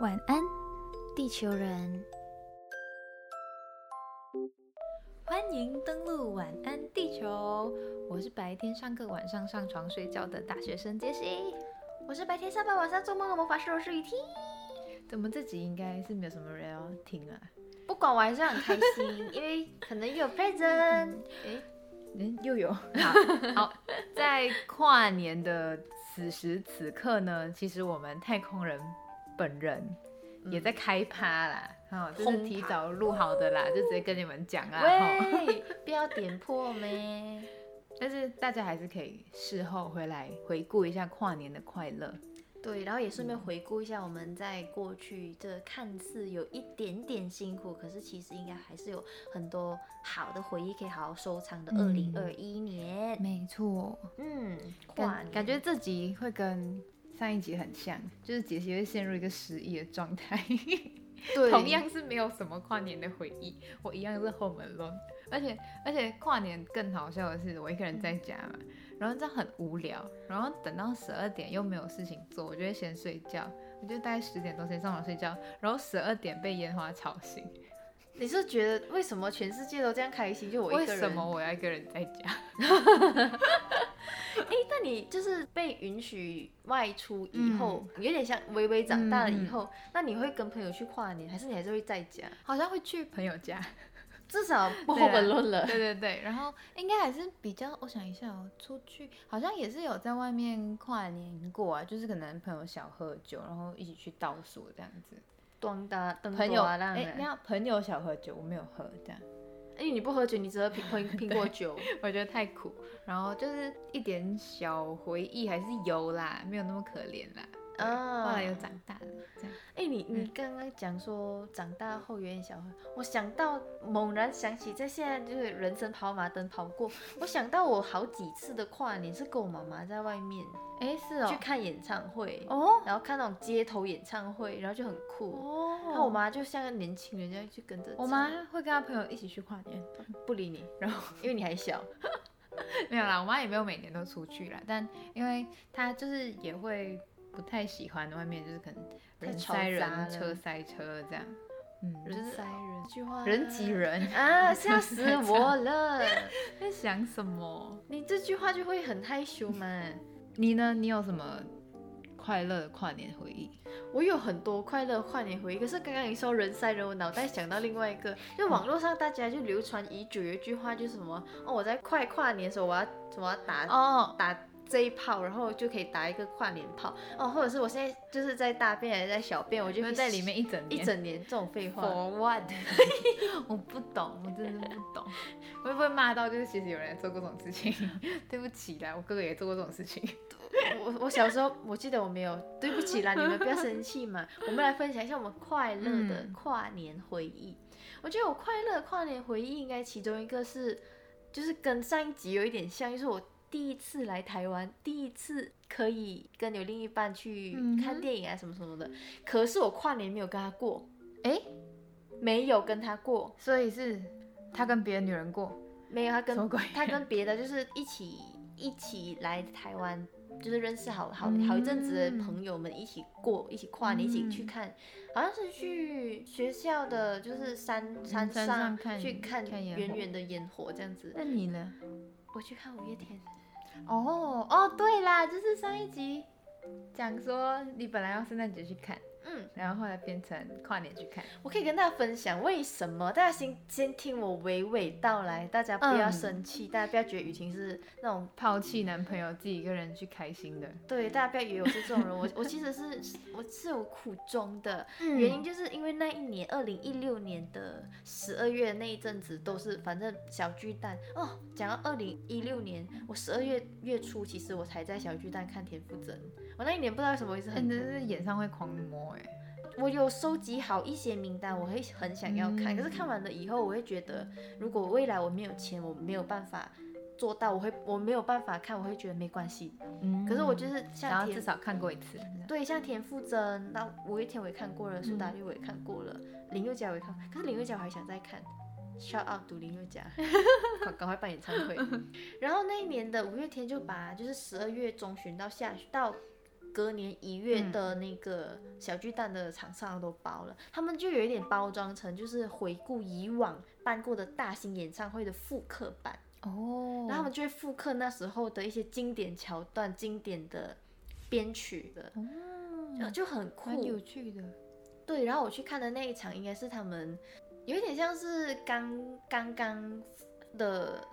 晚安，地球人。欢迎登录晚安地球，我是白天上课、晚上上床睡觉的大学生杰西。我是白天上班、晚上做梦的魔法师，我是雨婷。怎么这集应该是没有什么人要听啊？不管我还是很开心，因为可能又有 present。诶，嗯，又有。好，好，在跨年的此时此刻呢，其实我们太空人本人也在开趴啦。哦，这是提早录好的啦，就直接跟你们讲啊。吼喂，不要点破咩？但是大家还是可以事后回来回顾一下跨年的快乐。对，然后也顺便回顾一下我们在过去这看似有一点点辛苦，可是其实应该还是有很多好的回忆可以好好收藏的。二嗯零二一年，没错，嗯，跨感感觉自己会跟上一集很像，就是杰西会陷入一个失忆的状态。对。同样是没有什么跨年的回忆，我一样是 home alone，而且而且跨年更好笑的是，我一个人在家嘛，然后这样很无聊，然后等到十二点又没有事情做，我就会先睡觉，我就大概十点多先上床睡觉，然后十二点被烟花吵醒，你是觉得为什么全世界都这样开心，就我为一个人？什么我要一个人在家？哎，那你就是被允许外出以后，有点像微微长大了以后，那你会跟朋友去跨年，还是你还是会在家？好像会去朋友家。至少不对啊后本论了。对对对，然后应该还是比较，我想一下哦，出去好像也是有在外面跨年过啊，就是可能朋友小喝酒，然后一起去倒数这样子。端大灯朋友啊，让哎，没有朋友小喝酒，我没有喝这样，因为，你不喝酒，你只喝苹苹苹果酒。我觉得太苦。然后就是一点小回忆还是有啦，没有那么可怜啦。对啊后来又长大了，这样。哎，你你刚刚讲说长大后有点小孩，我想到猛然想起，在现在就是人生跑马灯跑过，我想到我好几次的跨年是跟我妈妈在外面哎，是哦去哦。看演唱会，哦然后看那种街头演唱会，然后就很酷。哦然后我妈就像个年轻人一样去跟着，我妈会跟她朋友一起去跨年，不理你，然后因为你还小，没有啦，我妈也没有每年都出去啦，但因为她就是也会不太喜欢外面，就是可能人塞人、车塞车这样，嗯，就是人塞人，这句话人挤人，啊，吓死我了！在想什么？你这句话就会很害羞嘛。你呢？你有什么快乐的跨年回忆？我有很多快乐跨年回忆，可是刚刚你说人塞人，我脑袋想到另外一个，就网络上大家就流传已久有一句话，就是什么哦，我在快跨年的时候，我要我要打哦，打这一炮，然后就可以打一个跨年炮哦，或者是我现在就是在大便还是在小便，我就会在里面一整一。整年这种废话。For what？我不懂，我真的不懂。会不会骂到就是其实有人做过这种事情？对不起啦，我哥哥也做过这种事情。我我小时候我记得我没有，对不起啦，你们不要生气嘛。我们来分享一下我们快乐的嗯跨年回忆。我觉得我快乐的跨年回忆应该其中一个是，就是跟上一集有一点像，就是我第一次来台湾，第一次可以跟有另一半去看电影啊什么什么的。可是我跨年没有跟他过，哎，没有跟他过，所以是他跟别的女人过，没有他跟他跟别的就是一起一起来台湾，就是认识好好嗯。好一阵子的朋友们一起过，一起跨年，一起去嗯。看，好像是去学校的就是山山山上去看远远的烟火这样子。那你呢？我去看五月天，哦哦，对啦，就是上一集讲说你本来要圣诞节去看，嗯，然后后来变成跨年去看。我可以跟大家分享为什么，大家先先听我娓娓道来，大家不要嗯生气，大家不要觉得雨晴是那种抛弃男朋友，自己一个人去开心的。对，大家不要以为我是这种人，我 我其实是我是有苦衷的，嗯原因就是因为那一年二零一六年的十二月那一阵子都是反正小巨蛋哦，讲到二零一六年，我十二月月初其实我才在小巨蛋看田馥甄，我那一年不知道为什么一直哎，很真的是演唱会狂魔哎。我有收集好一些名单，我会很想要看。嗯可是看完了以后，我会觉得，如果未来我没有钱，我没有办法做到，我会我没有办法看，我会觉得没关系。嗯可是我就是想要至少看过一次。对，像田馥甄，那五月天我也看过了，苏打绿我也看过了，林宥嘉我也看，可是林宥嘉我还想再看。Shout out 读林宥嘉，赶赶快办演唱会。然后那一年的五月天就把就是十二月中旬到下到隔年一月嗯的那个小巨蛋的场上都包了，他们就有一点包装成就是回顾以往办过的大型演唱会的复刻版，哦然后他们就会复刻那时候的一些经典桥段、经典的编曲的，就就很酷，很有趣的。对，然后我去看的那一场应该是他们有一点像是刚刚刚的，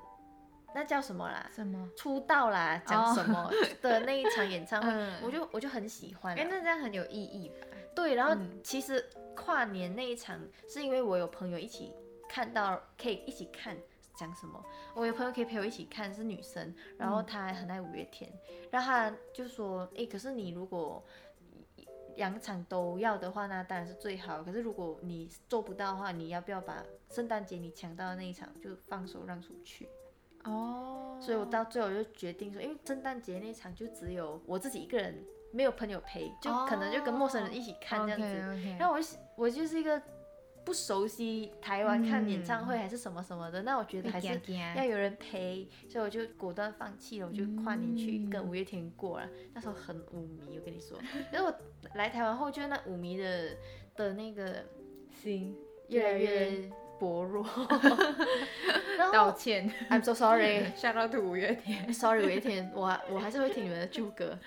那叫什么啦？什么？出道啦，讲哦什么 的那一场演唱会，嗯我就我就很喜欢哎、啦。那这样很有意义吧？对，然后嗯其实跨年那一场是因为我有朋友一起看到，可以一起看。讲什么？我有朋友可以陪我一起看，是女生，然后她很爱五月天，然后她就说：“诶，可是你如果两场都要的话，那当然是最好。可是如果你做不到的话，你要不要把圣诞节你抢到的那一场就放手让出去？”哦所以我到最后就决定说，因为圣诞节那场就只有我自己一个人，没有朋友陪，就可能就跟陌生人一起看这样子。后我我就是一个不熟悉台湾看演唱会嗯还是什么什么的，那我觉得还是要有人陪，所以我就果断放弃了，我就跨年去跟五月天过了。那时候很舞迷，我跟你说，因为我来台湾后，就那舞迷的的那个心越来越薄弱。道歉 I'm so sorry。下到土五月天。Sorry，五月天我我还是会听你们的旧歌。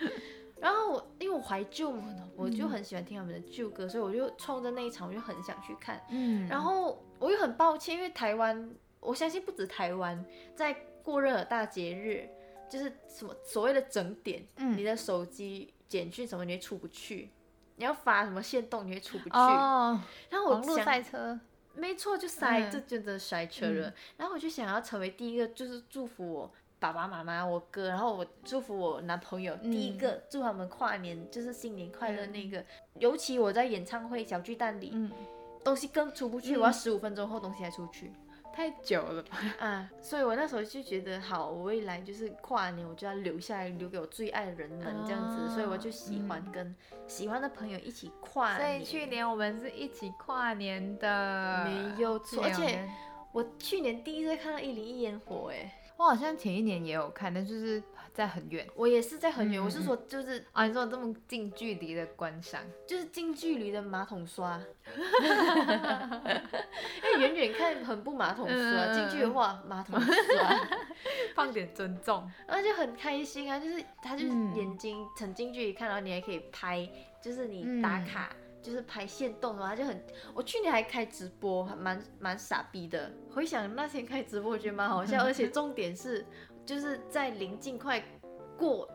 然后我因为我怀旧嘛，我就很喜欢听他们的旧歌，所以我就冲着那一场，我就很想去看。嗯然后我又很抱歉，因为台湾，我相信不止台湾，在过任何大节日，就是什么所谓的整点，嗯你的手机简讯什么你也出不去，你要发什么线动你会出不去。哦，然后我网络赛车，没错，就塞，嗯。这真的塞车了。然后我就想要成为第一个，就是祝福我爸爸妈妈、我哥，然后我祝福我男朋友，嗯。第一个祝他们跨年就是新年快乐那个。尤其我在演唱会小巨蛋里，嗯，东西更出不去，嗯。我要十五分钟后东西才出去太久了吧？啊。所以我那时候就觉得，好，我未来就是跨年，我就要留下来，留给我最爱的人们这样子。哦所以我就喜欢跟喜欢的朋友一起跨年。所以去年我们是一起跨年的，没有错，而且我去年第一次看到一零一烟火，哎。我好像前一年也有看，但就是在很远我也是在很远，嗯我是说就是啊。你说这么近距离的观赏，就是近距离的马桶刷，因为远远看很不马桶刷，嗯近距离的话马桶刷，放点尊重。然后就很开心啊，就是他就是嗯眼睛很近距离看，然后你还可以拍，就是你打嗯卡。就是拍线动的话就很，我去年还开直播，还蛮蛮傻逼的。回想那天开直播，我觉得蛮好笑，而且重点是就是在临近快过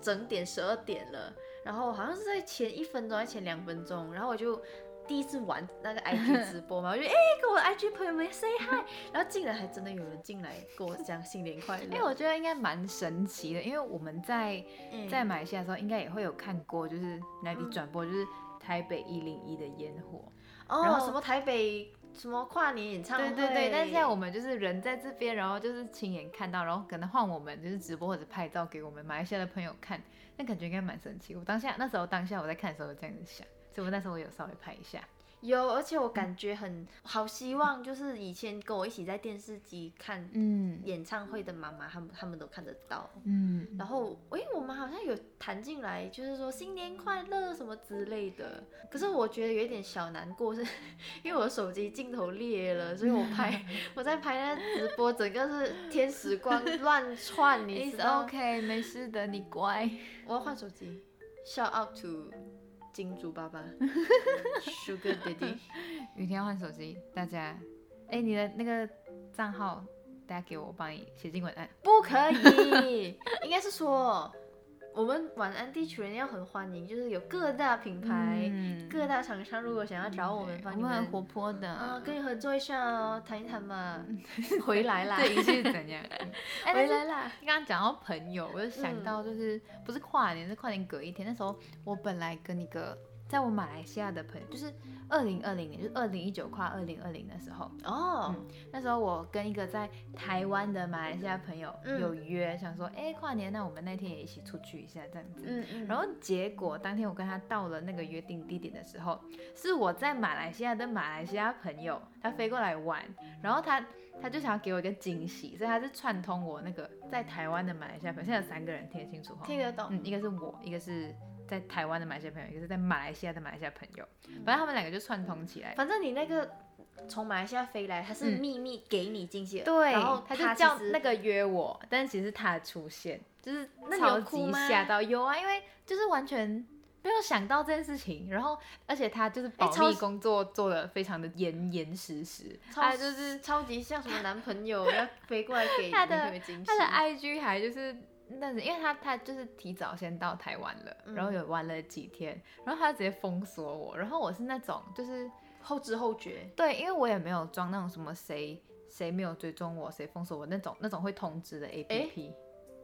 整点十二点了，然后好像是在前一分钟还是前两分钟，然后我就第一次玩那个 IG 直播嘛，我就哎、跟我的 IG 朋友们 say hi，然后进来还真的有人进来跟我讲新年快乐。因为我觉得应该蛮神奇的，因为我们在嗯在马来西亚的时候，应该也会有看过，就是那里转播，就是台北一零一的烟火。哦，然后什么台北什么跨年演唱会，对对对，但是现在我们就是人在这边，然后就是亲眼看到，然后可能换我们就是直播或者拍照给我们马来西亚的朋友看，那感觉应该蛮神奇。我当下那时候当下我在看的时候有这样子想，所以我那时候我有稍微拍一下。有，而且我感觉很好，希望就是以前跟我一起在电视机看嗯演唱会的妈妈，他们他们都看得到。嗯，然后，诶，我们好像有弹进来，就是说新年快乐什么之类的。可是我觉得有一点小难过，是 因为我的手机镜头裂了，所以我拍我在拍那直播，整个是天使光乱窜，你知道 OK，没事的，你乖。我要换手机。Shout out to 金主爸爸，Sugar Daddy。雨天要换手机，大家，哎，你的那个账号，大家给我，我帮你写进文案。不可以，应该是说我们晚安地球人要很欢迎，就是有各大品牌、嗯。各大厂商，如果想要找我们，帮你们我们很活泼的，啊，跟你合作一下哦，谈一谈嘛，回来啦，这语气是怎样？回来啦，刚刚讲到朋友，我就想嗯。到就是、不是跨年，是跨年隔一天。那时候我本来跟一个在我马来西亚的朋友，就是二零二零年，就是二零一九跨二零二零的时候，哦，那时候我跟一个在台湾的马来西亚朋友嗯有约，想说，哎、跨年，那我们那天也一起出去一下这样子。嗯嗯，然后结果当天我跟他到了那个约定地点的时候，是我在马来西亚的马来西亚朋友，他飞过来玩，然后他他就想要给我一个惊喜，所以他是串通我那个在台湾的马来西亚朋友，现在有三个人听得清楚哈，听得懂，嗯，一个是我，一个是在台湾的马来西亚朋友，一个是在马来西亚的马来西亚朋友，反正他们两个就串通起来。反正你那个从马来西亚飞来，他是嗯秘密给你惊喜的，对，然后他就叫那个约我，但其实他的出现，就是超级吓到，有啊，因为就是完全没有想到这件事情，然后而且他就是保密工作做的非常的严严实实，超他就是超级像什么男朋友要飞过来给 他的他的 IG 还就是。但是因为他他就是提早先到台湾了，嗯然后有玩了几天，然后他直接封锁我，然后我是那种就是后知后觉，对，因为我也没有装那种什么谁谁没有追踪我，谁封锁我那种那种会通知的 APP，、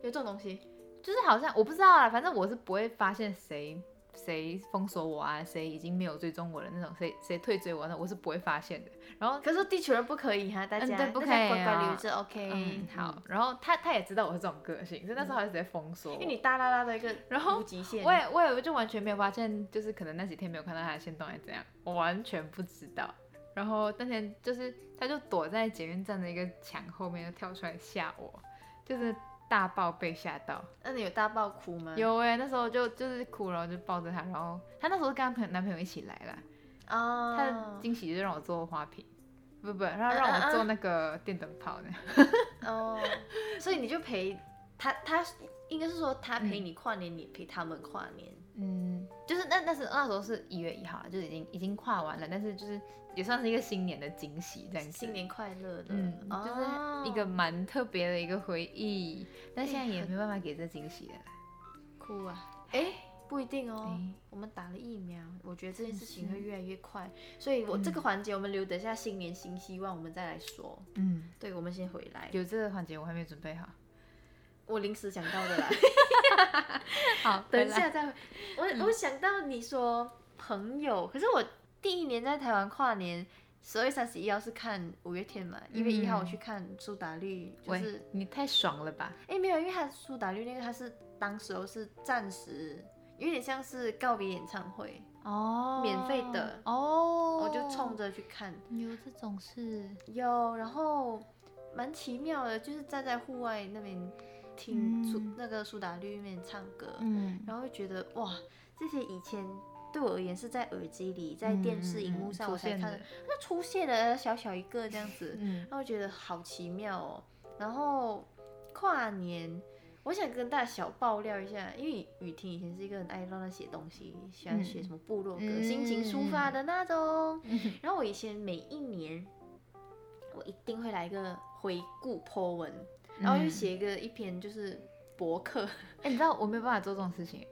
有这种东西，就是好像我不知道啦，反正我是不会发现谁谁封锁我啊，谁已经没有追踪我的那种，谁谁退追我那，我是不会发现的。然后可是地球人不可以哈，大家嗯对不可以啊乖乖留着，OK，嗯好，，然后他他也知道我是这种个性，所以那时候他就直接封锁我。因为你大大大的一个然后无极限，我也我也就完全没有发现，就是可能那几天没有看到他的行动还是怎样，我完全不知道。然后那天就是他就躲在捷运站的一个墙后面，就跳出来吓我，就是大爆被吓到。那你有大爆哭吗？有哎、那时候就就是哭，然后就抱着他，然后他那时候跟他朋友男朋友一起来了，啊，他的惊喜就让我做花瓶，不不，然后让我做那个电灯泡呢。哦，所以你就陪他，他应该是说他陪你跨年，你陪他们跨年。嗯，就是那那是那时候是一月一号，就是已经已经跨完了，但是就是也算是一个新年的惊喜这样子。新年快乐的，嗯，哦就是一个蛮特别的一个回忆，但现在也没办法给这惊喜了啦。哭啊！哎、不一定哦。哎我们打了疫苗，我觉得这件事情会越来越快，所以我这个环节我们留等下新年新希望，我们再来说。嗯，对，我们先回来。有这个环节我还没准备好。我临时想到的啦，好，等一。下再回。我我想到你说朋友，可是我第一年在台湾跨年，十二月三十一号是看五月天嘛，一月一号我去看苏打绿，就是你太爽了吧？哎、没有，因为他苏打绿那个他是当时候是暂时有点像是告别演唱会，哦免费的哦，我就冲着去看。有这种事，有，然后蛮奇妙的，就是站在户外那边听苏、嗯。那个苏打绿那边唱歌，嗯，然后会觉得哇，这些以前对我而言是在耳机里、在电视荧幕上我才看现的，那出现了小小一个这样子，嗯。然后觉得好奇妙哦。然后跨年，我想跟大家小爆料一下，因为雨婷以前是一个很爱乱乱写东西，喜欢写什么部落格、嗯。心情抒发的那种。然后我以前每一年，我一定会来一个回顾 po 文，然后又写一个一篇就是博客，哎、你知道我没有办法做这种事情，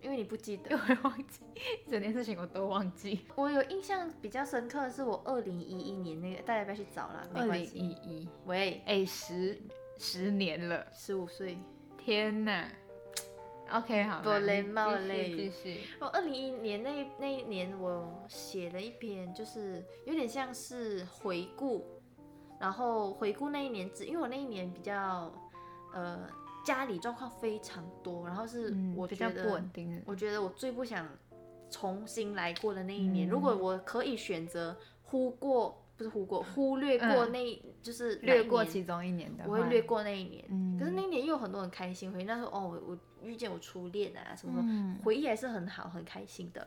因为你不记得因为。我会忘记，整件事情我都忘记。我有印象比较深刻的是我二零一一年那个，大家不要去找了，没二零关系。一一，喂，哎，十十年了，十五岁，天哪！OK，好，不累冒继续累继续。我二零一一年那那一年，我写了一篇，就是有点像是回顾，然后回顾那一年只因为我那一年比较呃家里状况非常多，然后是嗯，我比较不稳定。我觉得我最不想重新来过的那一年，嗯如果我可以选择忽过不是忽过忽略过嗯那、就是略过其中一年的，我会略过那一年。嗯可是那一年又有很多很开心回忆，那时候哦，我我遇见我初恋啊什么什么，嗯回忆还是很好很开心的。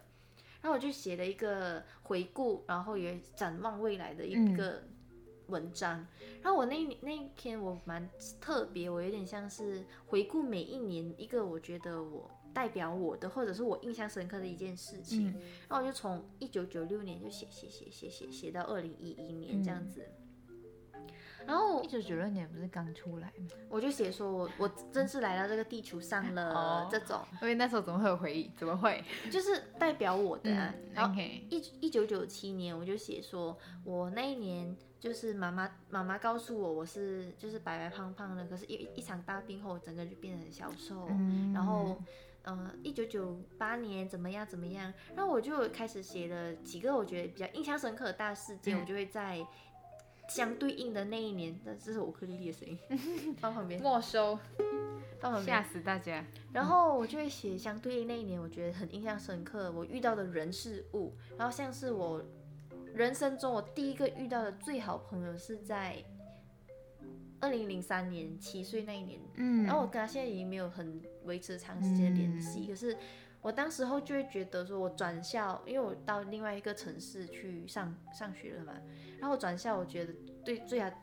然后我就写了一个回顾，然后也展望未来的一嗯个文章。然后我那一那一篇我蛮特别，我有点像是回顾每一年一个我觉得我代表我的，或者是我印象深刻的一件事情。嗯然后我就从一九九六年就写写写写写写到二零一一年这样子。然后一九九六年不是刚出来吗？我就写说我我正式来到这个地球上了 哦，这种因为那时候怎么会有回忆？怎么会？就是代表我的、啊。然后一一九九七年我就写说，我那一年就是妈妈妈妈告诉我我是就是白白胖胖的，可是一一场大病后，我整个就变得很消瘦。嗯然后，嗯，一九九八年怎么样怎么样，然后我就开始写了几个我觉得比较印象深刻的大事件，嗯我就会在相对应的那一年，但这是我克丽丽的声音，放旁边，没收，放旁边吓。死大家。然后我就会写相对应那一年，我觉得很印象深刻，我遇到的人事物，然后像是我人生中我第一个遇到的最好朋友是在二零零三年七岁那一年，嗯。然后我跟他现在已经没有很维持长时间的联系，可是我当时候就会觉得说，我转校，因为我到另外一个城市去上上学了嘛，然后我转校，我觉得对对啊，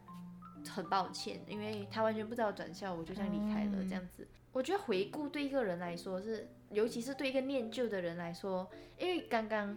很抱歉，因为他完全不知道转校，我就这样离开了这样子。我觉得回顾对一个人来说是，尤其是对一个念旧的人来说，因为刚刚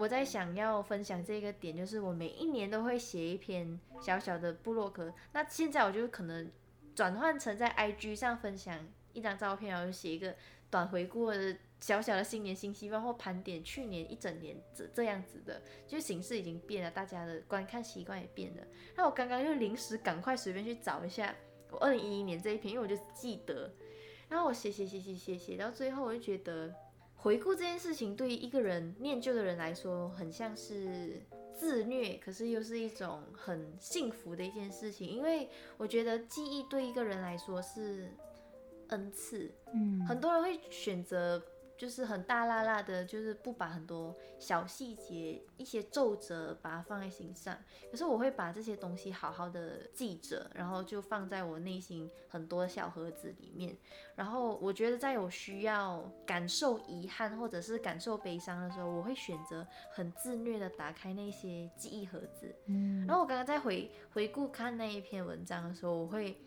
我在想要分享这个点，就是我每一年都会写一篇小小的部落格，那现在我就可能转换成在 IG 上分享一张照片，然后写一个短回顾的。小小的新年新希望，或盘点去年一整年这这样子的，就形式已经变了，大家的观看习惯也变了。那我刚刚就临时赶快随便去找一下我二零一一年这一篇，因为我就记得。然后我写写写写写写到最后，我就觉得回顾这件事情对于一个人念旧的人来说，很像是自虐，可是又是一种很幸福的一件事情。因为我觉得记忆对一个人来说是恩赐，嗯，很多人会选择。就是很大辣辣的，就是不把很多小细节、一些皱褶把它放在心上。可是我会把这些东西好好的记着，然后就放在我内心很多小盒子里面。然后我觉得在我需要感受遗憾或者是感受悲伤的时候，我会选择很自虐的打开那些记忆盒子。嗯。然后我刚刚在回回顾看那一篇文章的时候，我会。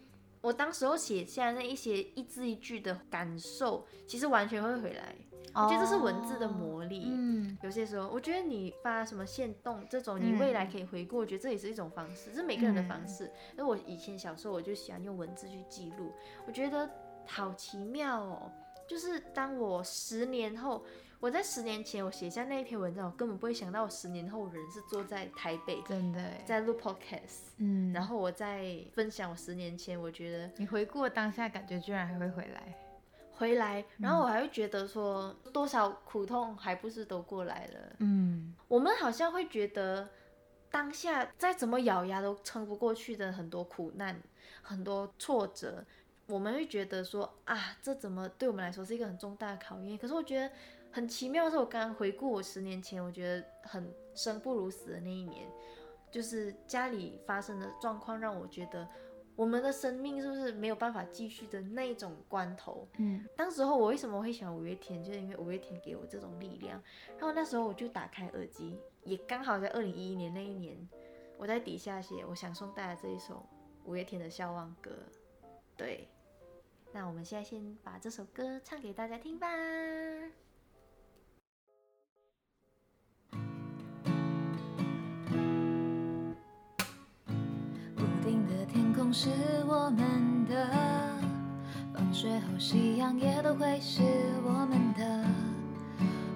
我当时候写下那一些一字一句的感受，其实完全会回来。我觉得这是文字的魔力。嗯，有些时候，我觉得你发什么线动这种，你未来可以回顾，我觉得这也是一种方式，是每个人的方式。那我以前小时候我就喜欢用文字去记录，我觉得好奇妙哦。就是当我十年后。我在十年前，我写下那一篇文章，我根本不会想到我十年后人是坐在台北，真的在录 podcast，嗯，然后我在分享我十年前，我觉得你回顾当下感觉居然还会回来，回来，然后我还会觉得说多少苦痛还不是都过来了，嗯，我们好像会觉得当下再怎么咬牙都撑不过去的很多苦难，很多挫折，我们会觉得说啊，这怎么对我们来说是一个很重大的考验？可是我觉得。很奇妙的是，我刚刚回顾我十年前，我觉得很生不如死的那一年，就是家里发生的状况让我觉得我们的生命是不是没有办法继续的那种关头。嗯，当时候我为什么会喜欢五月天，就是因为五月天给我这种力量。然后那时候我就打开耳机，也刚好在二零一一年那一年，我在底下写我想送大家这一首五月天的《笑忘歌》。对，那我们现在先把这首歌唱给大家听吧。是我们的，放学后夕阳也都会是我们的，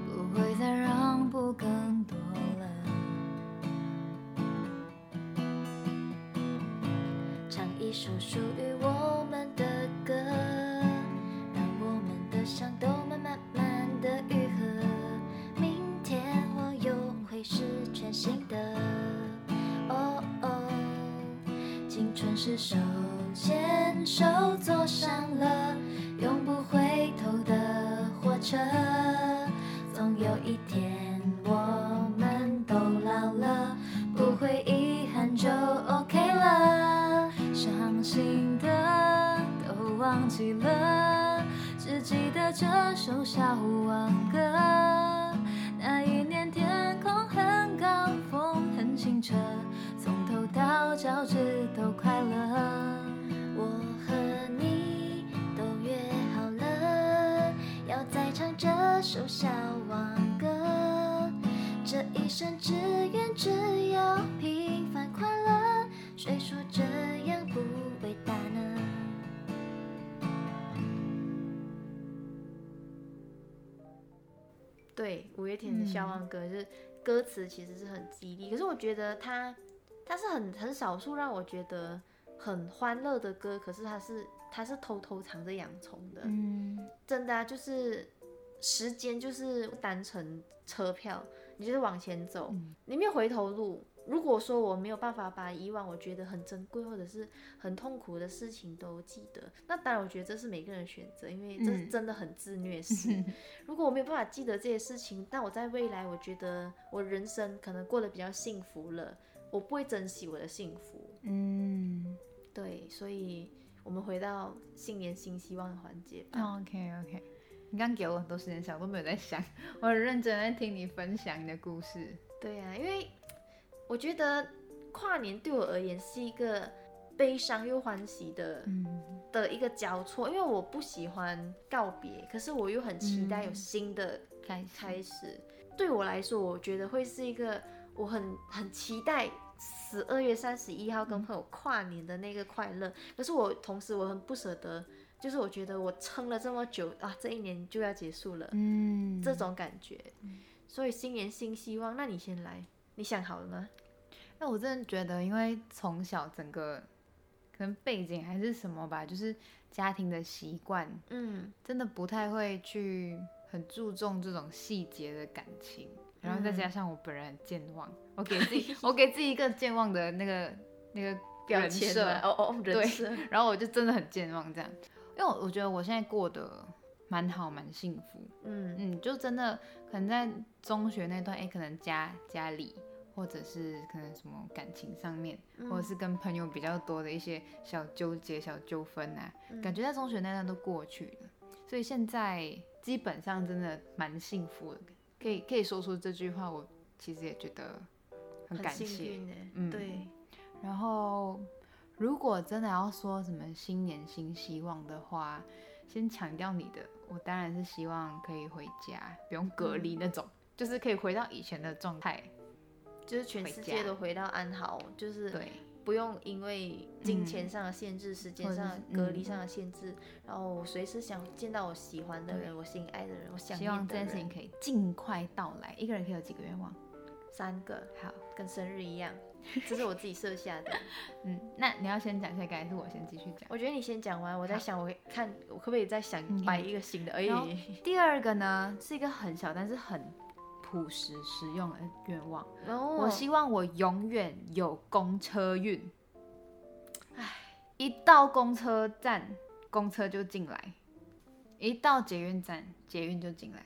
不会再让步更多了。唱一首属于我们的歌，让我们的伤都慢慢慢的愈合。明天我又会是全新的。青春是手牵手坐上了永不回头的火车，总有一天歌》是歌词其实是很激励，可是我觉得他。它是很很少数让我觉得很欢乐的歌，可是它是它是偷偷藏着洋葱的，嗯，真的啊，就是时间就是单程车票，你就是往前走，你没有回头路。如果说我没有办法把以往我觉得很珍贵或者是很痛苦的事情都记得，那当然我觉得这是每个人选择，因为这是真的很自虐式。如果我没有办法记得这些事情，但我在未来我觉得我人生可能过得比较幸福了。我不会珍惜我的幸福，嗯，对，所以我们回到新年新希望的环节吧。OK OK，你刚给我很多时间想，我都没有在想，我很认真在听你分享你的故事。对呀、因为我觉得跨年对我而言是一个悲伤又欢喜的嗯，的一个交错，因为我不喜欢告别，可是我又很期待有嗯新的开始开始。对我来说，我觉得会是一个我很很期待十二月三十一号跟朋友跨年的那个快乐。可是我同时我很不舍得，就是我觉得我撑了这么久啊，这一年就要结束了，嗯，这种感觉。所以新年新希望，那你先来，你想好了吗？那我真的觉得，因为从小整个可能背景还是什么吧，就是家庭的习惯，嗯真的不太会去很注重这种细节的感情。然后再加上我本人很健忘，我给自己 我给自己一个健忘的那个那个标签哦哦，对人设，然后我就真的很健忘这样，因为我我觉得我现在过得蛮好蛮幸福，嗯嗯，就真的可能在中学那段，哎，可能家家里或者是可能什么感情上面，嗯或者是跟朋友比较多的一些小纠结、小纠纷啊，嗯感觉在中学那段都过去了，所以现在基本上真的蛮幸福的，可以可以说出这句话，我其实也觉得很感谢。嗯对，然后，如果真的要说什么新年新希望的话，先强调你的，我当然是希望可以回家，不用隔离那种，就是可以回到以前的状态。就是全世界都回到安好，就是对，不用因为金钱上的限制、时间上隔离上的限制，然后我随时想见到我喜欢的人、我心爱的人、我想希望这件事情。可以尽快到来。一个人可以有几个愿望？三个好，跟生日一样，这是我自己设下的。嗯，那你要先讲下一下，还是我先继续讲？我觉得你先讲完，我在想，我看我可不可以再想嗯摆一个新的。而已 第二个呢，是一个很小但是很朴实实用的愿望。然后我希望我永远有公车运。唉，一到公车站，公车就进来；一到捷运站，捷运就进来。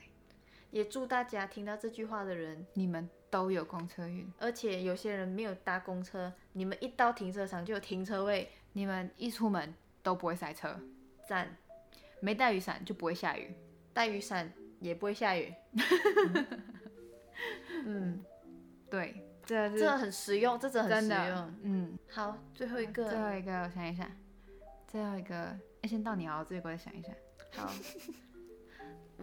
也祝大家听到这句话的人，你们都有公车运，而且有些人没有搭公车，你们一到停车场就有停车位，你们一出门都不会塞车，赞。没带雨伞就不会下雨。带雨伞也不会下雨。嗯，对，这是这很实用，这真的很实用。。嗯，好，最后一个最，后一个我想一下，最后一个，哎，先到你啊，我最后一个再想一下。好。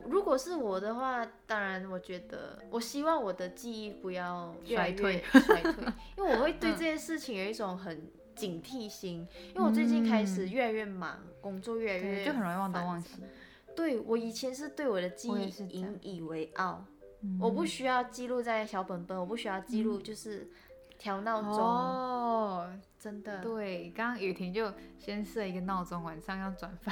如果是我的话，当然我觉得，我希望我的记忆不要衰退 衰退，因为我会对嗯这件事情有一种很警惕心，因为我最近开始越来越忙，工作越来越对，就很容易忘东忘西。对我以前是对我的记忆是引以为傲，嗯我不需要记录在小本本，我不需要记录，就是调闹钟，哦，真的。对，刚刚雨婷就先设一个闹钟，晚上要转发。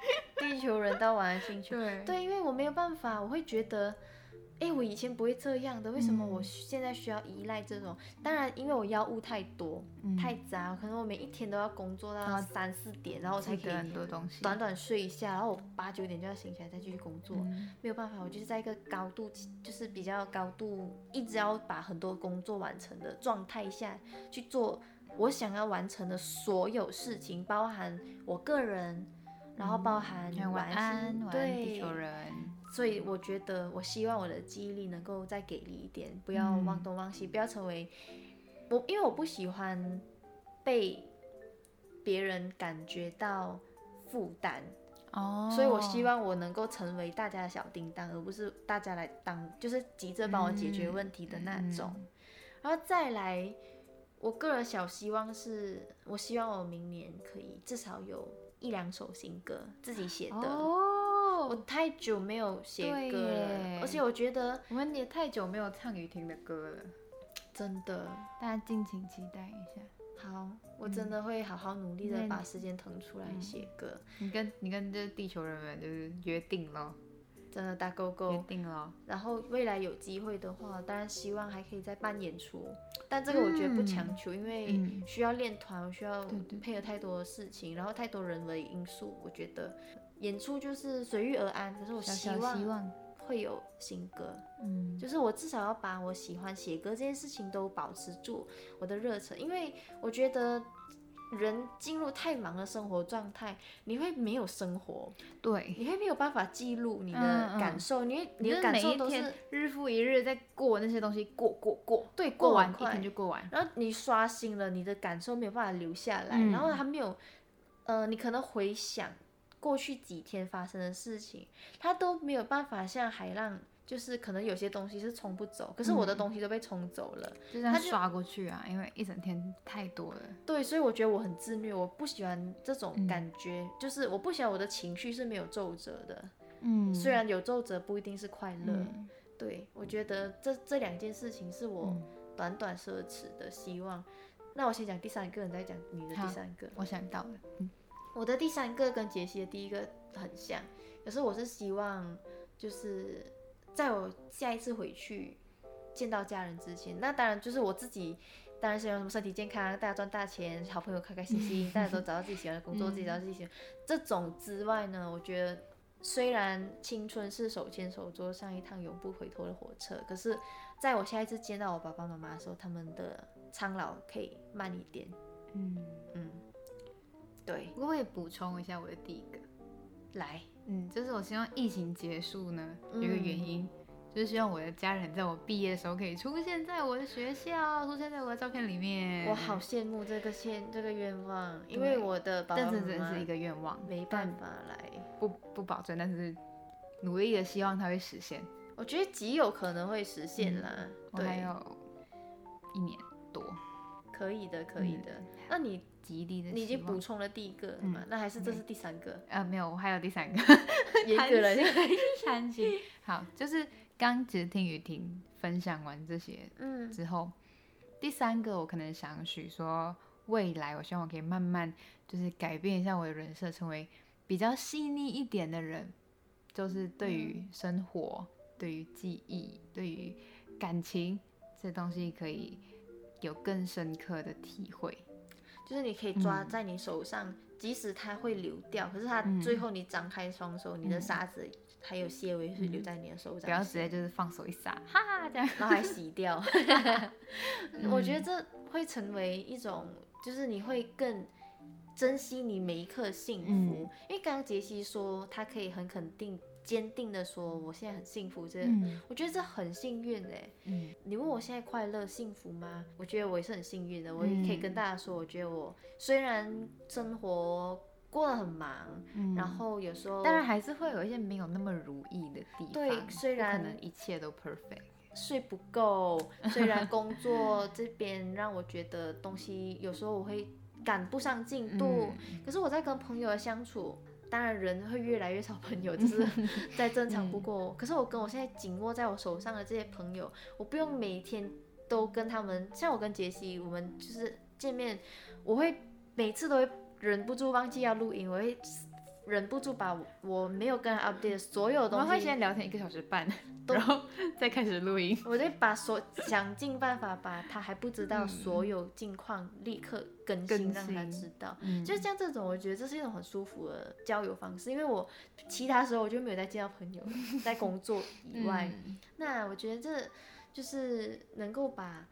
地球人到晚安星球。对对，因为我没有办法，我会觉得，哎，我以前不会这样的，为什么嗯我现在需要依赖这种？当然，因为我药物太多、嗯太杂，可能我每一天都要工作到三四点，然后我才可以很多东西。短短睡一下，然后我八九点就要醒起来再继续工作。嗯没有办法，我就是在一个高度，就是比较高度，一直要把很多工作完成的状态下去做我想要完成的所有事情，包含我个人，然后包含晚安安，心晚安地球人。所以我觉得，我希望我的记忆力能够再给力一点，不要嗯忘东忘西，不要成为我，因为我不喜欢被别人感觉到负担。哦所以我希望我能够成为大家的小叮当，而不是大家来当就是急着帮我解决问题的那种。嗯然后再来，我个人小希望是，我希望我明年可以至少有一两首新歌自己写的。我哦，太久没有写歌了，而且我觉得我们也太久没有唱雨婷的歌了，真的。大家敬请期待一下。好，我真的会好好努力的嗯把时间腾出来写歌，你跟你跟这地球人们就是约定了，真的打勾约勾。定了。然后未来有机会的话，当然希望还可以再办演出，但这个我觉得不强求，因为嗯。需要练团，需要配合太多的事情，然后太多人为因素，我觉得演出就是随遇而安。可是我希望，会有新歌，嗯，就是我至少要把我喜欢写歌这件事情都保持住我的热忱，因为我觉得人进入太忙的生活状态，你会没有生活，对，你会没有办法记录你嗯的嗯感受，你会你的感受都是日复一日在过那些东西，过过过，对过完。一天就过完。然后你刷新了，你的感受没有办法留下来，嗯。然后还没有，呃，你可能回想过去几天发生的事情，他都没有办法像海浪，就是可能有些东西是冲不走，可是我的嗯东西都被冲走了。就这样刷过去啊，因为一整天太多了。对，所以我觉得我很自虐，我不喜欢这种嗯感觉，就是我不喜欢我的情绪是没有皱褶的，嗯虽然有皱褶不一定是快乐。嗯对，我觉得这这两件事情是我嗯短短奢侈的希望。那我先讲第三个，你再讲你的第三个。我想到了，嗯我的第三个跟杰西的第一个很像，可是我是希望就是在我下一次回去见到家人之前，那当然就是我自己。当然希望什么身体健康，大家赚大钱，好朋友开开心心，大家都找到自己喜欢的工作，嗯自己找到自己喜欢。这种之外呢，我觉得虽然青春是手牵手坐上一趟永不回头的火车，可是在我下一次见到我爸爸妈妈的时候，他们的苍老可以慢一点。嗯，嗯，对，我也补充一下我的第一个，来，嗯，就是我希望疫情结束呢，有一个嗯原因。就是希望我的家人在我毕业的时候可以出现在我的学校，出现在我的照片里面。我好，羡慕这个现这个愿望，因为我的爸爸但妈妈是一个愿望，没办法来。不不保证，但是努力的希望它会实现。我觉得极有可能会实现啦，我还对，有一年多，可以的，可以的。那你极力的你已经补充了第一个了嘛？那还是这是第三个？呃没有，我还有第三个。严格来讲，贪心。好，就是刚只是听雨婷分享完这些嗯之后，第三个我可能想许说，未来我希望我可以慢慢就是改变一下我的人设，成为比较细腻一点的人，就是对于生活、对于记忆、对于感情这东西可以有更深刻的体会。就是你可以抓嗯在你手上，即使它会流掉，可是它嗯最后你张开双手，你的嗯沙子还有纤维是留在你的手掌不要直接就是放手一撒，哈哈这样。然后还洗掉。我觉得嗯这会成为一种，就是你会更珍惜你每一刻幸福。嗯因为刚刚杰西说，他可以很肯定、坚定的说，我现在很幸福。这、嗯我觉得这很幸运哎。嗯你问我现在快乐、幸福吗？我觉得我也是很幸运的。我也可以跟嗯大家说，我觉得我虽然生活过得很忙，嗯然后有时候当然还是会有一些没有那么如意的地方。对虽然可然能一切都 perfect。睡不够，虽然工作这边让我觉得东西有时候我会赶不上进度，嗯可是我在跟朋友的相处，当然人会越来越少朋友，就是 再正常不过。可是我跟我现在紧握在我手上的这些朋友，我不用每天都跟他们，像我跟杰西，我们就是见面，我会每次都会忍不住忘记要录音，我会。忍不住把我我没有跟他 update 的所有东西。我们会先聊天一个小时半，然后再开始录音。我得把所想尽办法把他还不知道嗯所有近况立刻更更新，让他知道。嗯。就像这种，我觉得这是一种很舒服的交友方式，因为我其他时候我就没有再见到朋友，在工作以外，嗯。那我觉得这就是能够把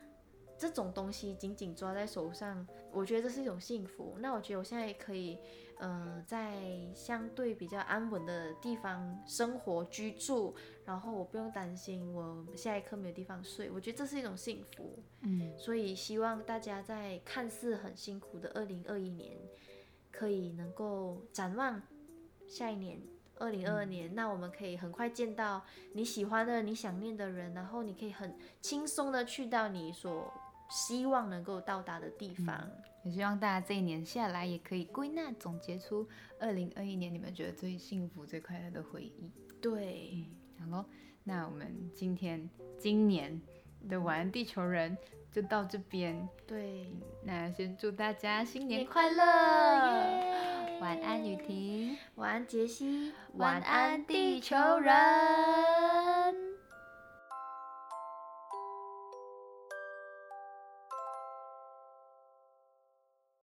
这种东西紧紧抓在手上，我觉得这是一种幸福。那我觉得我现在可以，呃，在相对比较安稳的地方生活居住，然后我不用担心我下一刻没有地方睡，我觉得这是一种幸福。嗯所以希望大家在看似很辛苦的二零二一年，可以能够展望下一年。二零二二年，那我们可以很快见到你喜欢的、你想念的人，然后你可以很轻松的去到你所希望能够到达的地方。也希望大家这一年下来也可以归纳总结出二零二一年你们觉得最幸福、最快乐的回忆。对，好喽，那我们今天今年的晚安地球人就到这边。对，那先祝大家新年快乐，晚安雨婷。晚安，杰西，晚安地球人。